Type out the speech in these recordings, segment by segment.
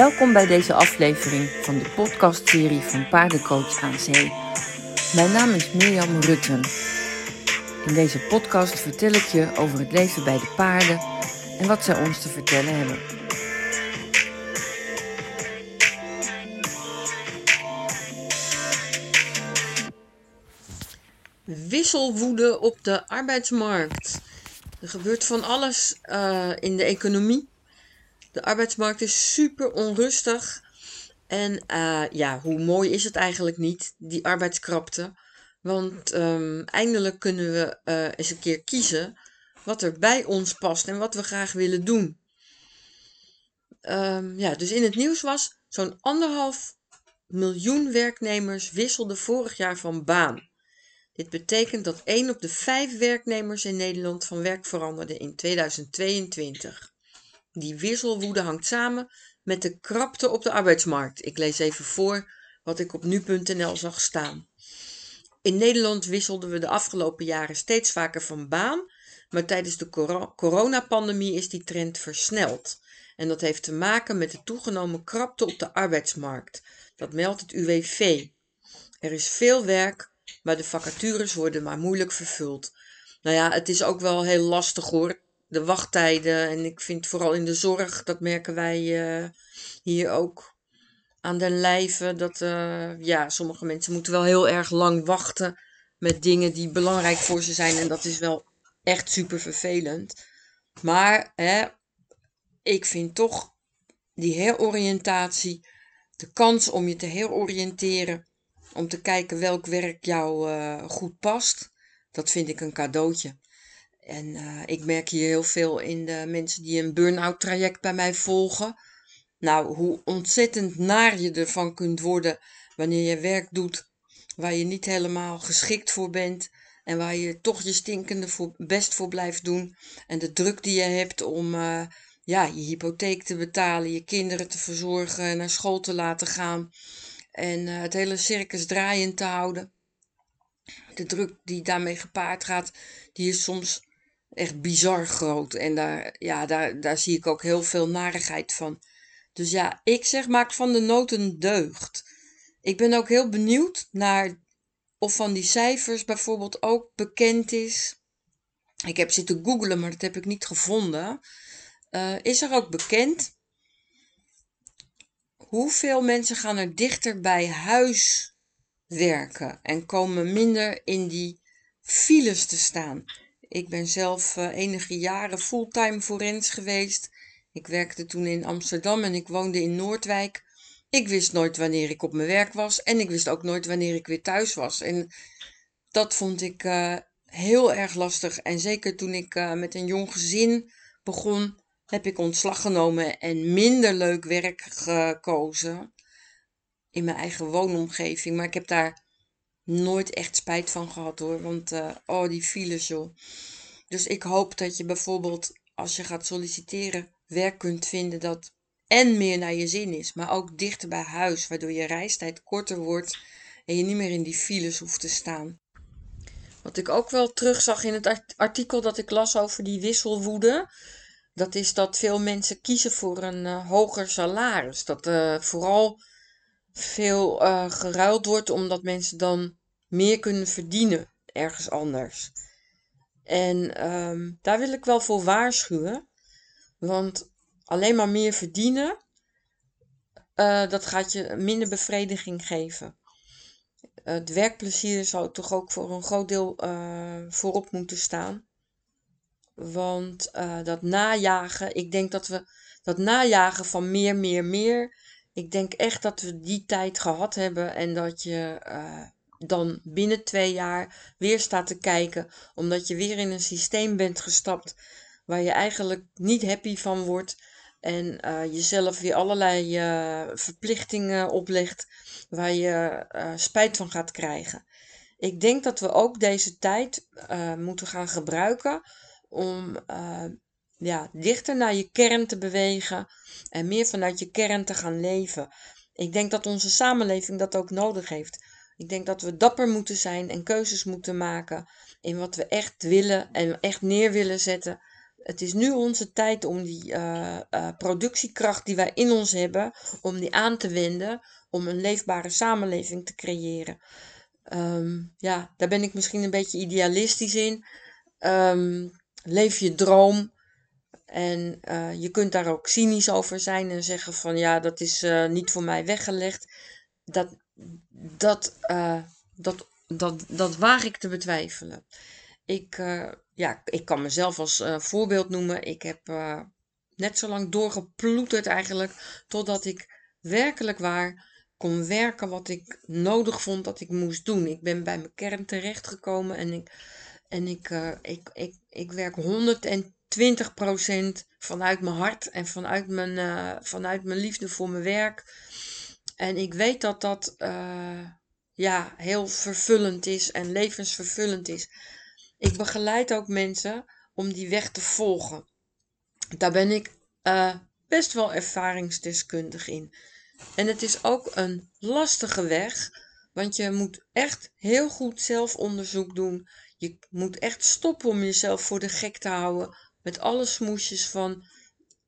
Welkom bij deze aflevering van de podcastserie van Paardencoach aan Zee. Mijn naam is Mirjam Rutten. In deze podcast vertel ik je over het leven bij de paarden en wat zij ons te vertellen hebben. Wisselwoede op de arbeidsmarkt. Er gebeurt van alles uh, in de economie. De arbeidsmarkt is super onrustig. En uh, ja, hoe mooi is het eigenlijk niet, die arbeidskrapte. Want um, eindelijk kunnen we uh, eens een keer kiezen wat er bij ons past en wat we graag willen doen. Um, ja, dus in het nieuws was zo'n anderhalf miljoen werknemers wisselden vorig jaar van baan. Dit betekent dat 1 op de 5 werknemers in Nederland van werk veranderde in 2022. Die wisselwoede hangt samen met de krapte op de arbeidsmarkt. Ik lees even voor wat ik op nu.nl zag staan. In Nederland wisselden we de afgelopen jaren steeds vaker van baan, maar tijdens de coronapandemie is die trend versneld. En dat heeft te maken met de toegenomen krapte op de arbeidsmarkt. Dat meldt het UWV. Er is veel werk, maar de vacatures worden maar moeilijk vervuld. Nou ja, het is ook wel heel lastig hoor. De wachttijden en ik vind vooral in de zorg, dat merken wij uh, hier ook aan den lijve. Dat uh, ja, sommige mensen moeten wel heel erg lang wachten met dingen die belangrijk voor ze zijn. En dat is wel echt super vervelend. Maar hè, ik vind toch die heroriëntatie, de kans om je te heroriënteren, om te kijken welk werk jou uh, goed past, dat vind ik een cadeautje. En uh, ik merk hier heel veel in de mensen die een burn-out traject bij mij volgen. Nou, hoe ontzettend naar je ervan kunt worden wanneer je werk doet waar je niet helemaal geschikt voor bent. En waar je toch je stinkende voor, best voor blijft doen. En de druk die je hebt om uh, ja, je hypotheek te betalen, je kinderen te verzorgen, naar school te laten gaan. En uh, het hele circus draaiend te houden. De druk die daarmee gepaard gaat, die is soms echt bizar groot. En daar, ja, daar, daar zie ik ook heel veel narigheid van. Dus ja, ik zeg maak van de nood een deugd. Ik ben ook heel benieuwd naar of van die cijfers bijvoorbeeld ook bekend is. Ik heb zitten googlen, maar dat heb ik niet gevonden. Uh, is er ook bekend hoeveel mensen gaan er dichter bij huis werken en komen minder in die files te staan? Ik ben zelf uh, enige jaren fulltime forens geweest. Ik werkte toen in Amsterdam en ik woonde in Noordwijk. Ik wist nooit wanneer ik op mijn werk was en ik wist ook nooit wanneer ik weer thuis was. En dat vond ik uh, heel erg lastig. En zeker toen ik uh, met een jong gezin begon, heb ik ontslag genomen en minder leuk werk gekozen in mijn eigen woonomgeving. Maar ik heb daar nooit echt spijt van gehad hoor. Want uh, oh, die files joh. Dus ik hoop dat je bijvoorbeeld als je gaat solliciteren werk kunt vinden dat en meer naar je zin is, maar ook dichter bij huis, waardoor je reistijd korter wordt en je niet meer in die files hoeft te staan. Wat ik ook wel terugzag in het artikel dat ik las over die wisselwoede, dat is dat veel mensen kiezen voor een uh, hoger salaris. Dat uh, vooral veel geruild wordt omdat mensen dan meer kunnen verdienen ergens anders. En um, daar wil ik wel voor waarschuwen. Want alleen maar meer verdienen, uh, dat gaat je minder bevrediging geven. het werkplezier zou toch ook voor een groot deel uh, voorop moeten staan. Want dat najagen, ik denk dat we dat najagen van meer, meer, meer. Ik denk echt dat we die tijd gehad hebben en dat je dan binnen twee jaar weer staat te kijken, omdat je weer in een systeem bent gestapt waar je eigenlijk niet happy van wordt en uh, jezelf weer allerlei uh, verplichtingen oplegt waar je uh, spijt van gaat krijgen. Ik denk dat we ook deze tijd moeten gaan gebruiken om ja, dichter naar je kern te bewegen en meer vanuit je kern te gaan leven. Ik denk dat onze samenleving dat ook nodig heeft. Ik denk dat we dapper moeten zijn en keuzes moeten maken in wat we echt willen en echt neer willen zetten Het is nu onze tijd om die uh, uh, productiekracht die wij in ons hebben, om die aan te wenden, om een leefbare samenleving te creëren. Um, ja, daar ben ik misschien een beetje idealistisch in. Um, leef je droom. En uh, je kunt daar ook cynisch over zijn en zeggen van ja, dat is niet voor mij weggelegd. Dat, dat, dat, dat, dat waag ik te betwijfelen. Ik, uh, ja, ik kan mezelf als uh, voorbeeld noemen. Ik heb net zo lang doorgeploeterd eigenlijk, totdat ik werkelijk waar kon werken wat ik nodig vond dat ik moest doen. Ik ben bij mijn kern terechtgekomen en ik, en ik, ik, ik, ik werk 120% vanuit mijn hart en vanuit mijn, vanuit mijn liefde voor mijn werk. En ik weet dat dat ja, heel vervullend is en levensvervullend is. Ik begeleid ook mensen om die weg te volgen. Daar ben ik uh, best wel ervaringsdeskundig in. En het is ook een lastige weg, want je moet echt heel goed zelfonderzoek doen. Je moet echt stoppen om jezelf voor de gek te houden met alle smoesjes van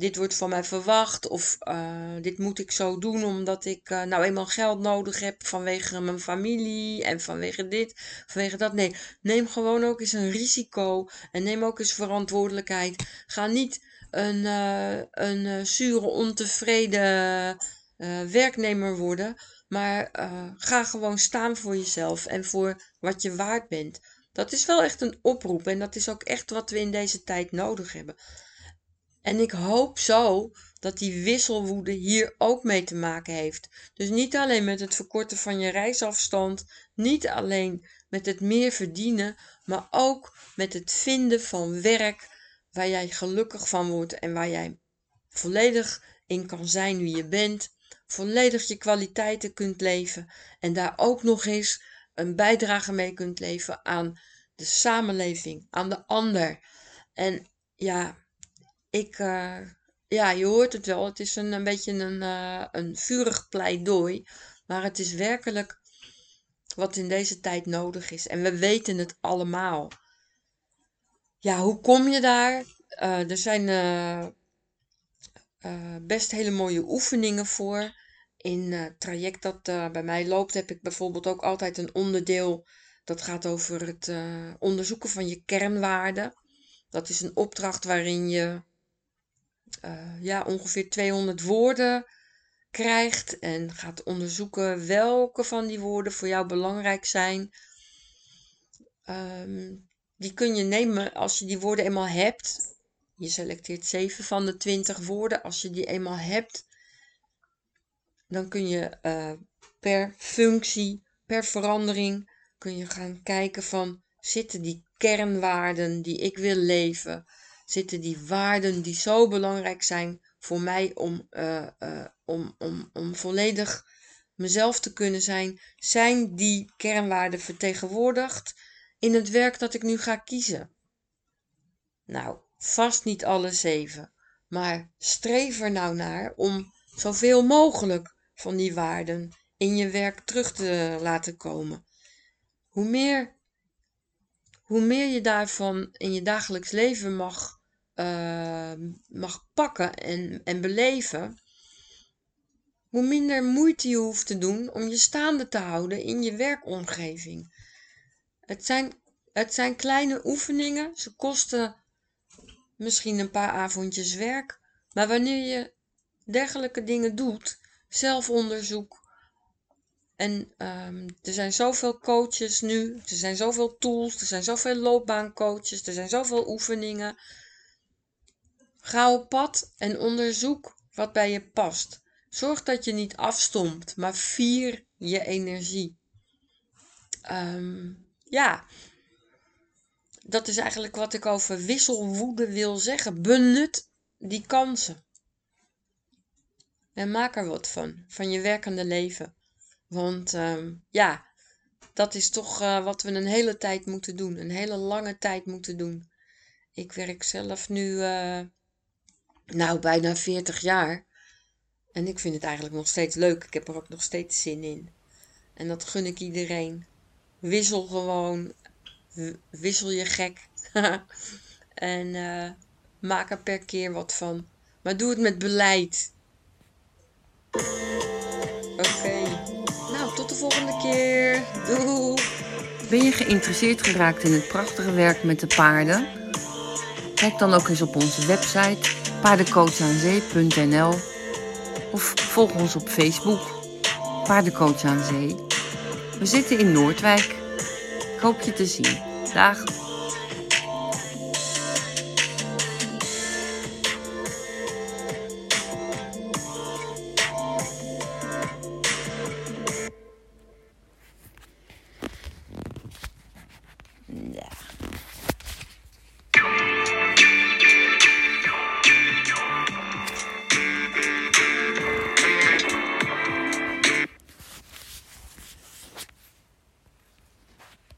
dit wordt van mij verwacht of uh, dit moet ik zo doen omdat ik uh, nou eenmaal geld nodig heb vanwege mijn familie en vanwege dit, vanwege dat. Nee, neem gewoon ook eens een risico en neem ook eens verantwoordelijkheid. Ga niet een, uh, een zure, ontevreden werknemer worden, maar ga gewoon staan voor jezelf en voor wat je waard bent. Dat is wel echt een oproep en dat is ook echt wat we in deze tijd nodig hebben. En ik hoop zo dat die wisselwoede hier ook mee te maken heeft. Dus niet alleen met het verkorten van je reisafstand, niet alleen met het meer verdienen, maar ook met het vinden van werk waar jij gelukkig van wordt en waar jij volledig in kan zijn wie je bent, volledig je kwaliteiten kunt leven en daar ook nog eens een bijdrage mee kunt leveren aan de samenleving, aan de ander. En ja, ik, uh, ja, je hoort het wel. Het is een, een beetje een, uh, een vurig pleidooi. Maar het is werkelijk wat in deze tijd nodig is. En we weten het allemaal. Ja, hoe kom je daar? Uh, er zijn best hele mooie oefeningen voor. In het traject dat bij mij loopt, heb ik bijvoorbeeld ook altijd een onderdeel dat gaat over het onderzoeken van je kernwaarden. Dat is een opdracht waarin je uh, ja, ongeveer 200 woorden krijgt en gaat onderzoeken welke van die woorden voor jou belangrijk zijn. Um, die kun je nemen als je die woorden eenmaal hebt. Je selecteert 7 van de 20 woorden. Als je die eenmaal hebt, dan kun je uh, per functie, per verandering, kun je gaan kijken van zitten die kernwaarden die ik wil leven, zitten die waarden die zo belangrijk zijn voor mij om, uh, uh, om, om, om volledig mezelf te kunnen zijn, zijn die kernwaarden vertegenwoordigd in het werk dat ik nu ga kiezen? Nou, vast niet alle zeven, maar streef er nou naar om zoveel mogelijk van die waarden in je werk terug te laten komen. Hoe meer, hoe meer je daarvan in je dagelijks leven mag uh, mag pakken en, en beleven, hoe minder moeite je hoeft te doen om je staande te houden in je werkomgeving. Het zijn, het zijn kleine oefeningen, ze kosten misschien een paar avondjes werk, maar wanneer je dergelijke dingen doet, zelfonderzoek, en um, er zijn zoveel coaches nu, er zijn zoveel tools, er zijn zoveel loopbaancoaches, er zijn zoveel oefeningen. Ga op pad en onderzoek wat bij je past. Zorg dat je niet afstompt, maar vier je energie. Um, ja, dat is eigenlijk wat ik over wisselwoede wil zeggen. Benut die kansen. En maak er wat van, van je werkende leven. Want um, ja, dat is toch uh, wat we een hele tijd moeten doen. Een hele lange tijd moeten doen. Ik werk zelf nu uh, nou, bijna 40 jaar. En ik vind het eigenlijk nog steeds leuk. Ik heb er ook nog steeds zin in. En dat gun ik iedereen. Wissel gewoon. Wissel je gek. en uh, Maak er per keer wat van. Maar doe het met beleid. Oké. Nou, tot de volgende keer. Doei. Ben je geïnteresseerd geraakt in het prachtige werk met de paarden? Kijk dan ook eens op onze website paardencoachanzee.nl of volg ons op Facebook Paardencoach aan Zee. We zitten in Noordwijk. Ik hoop je te zien. Dag.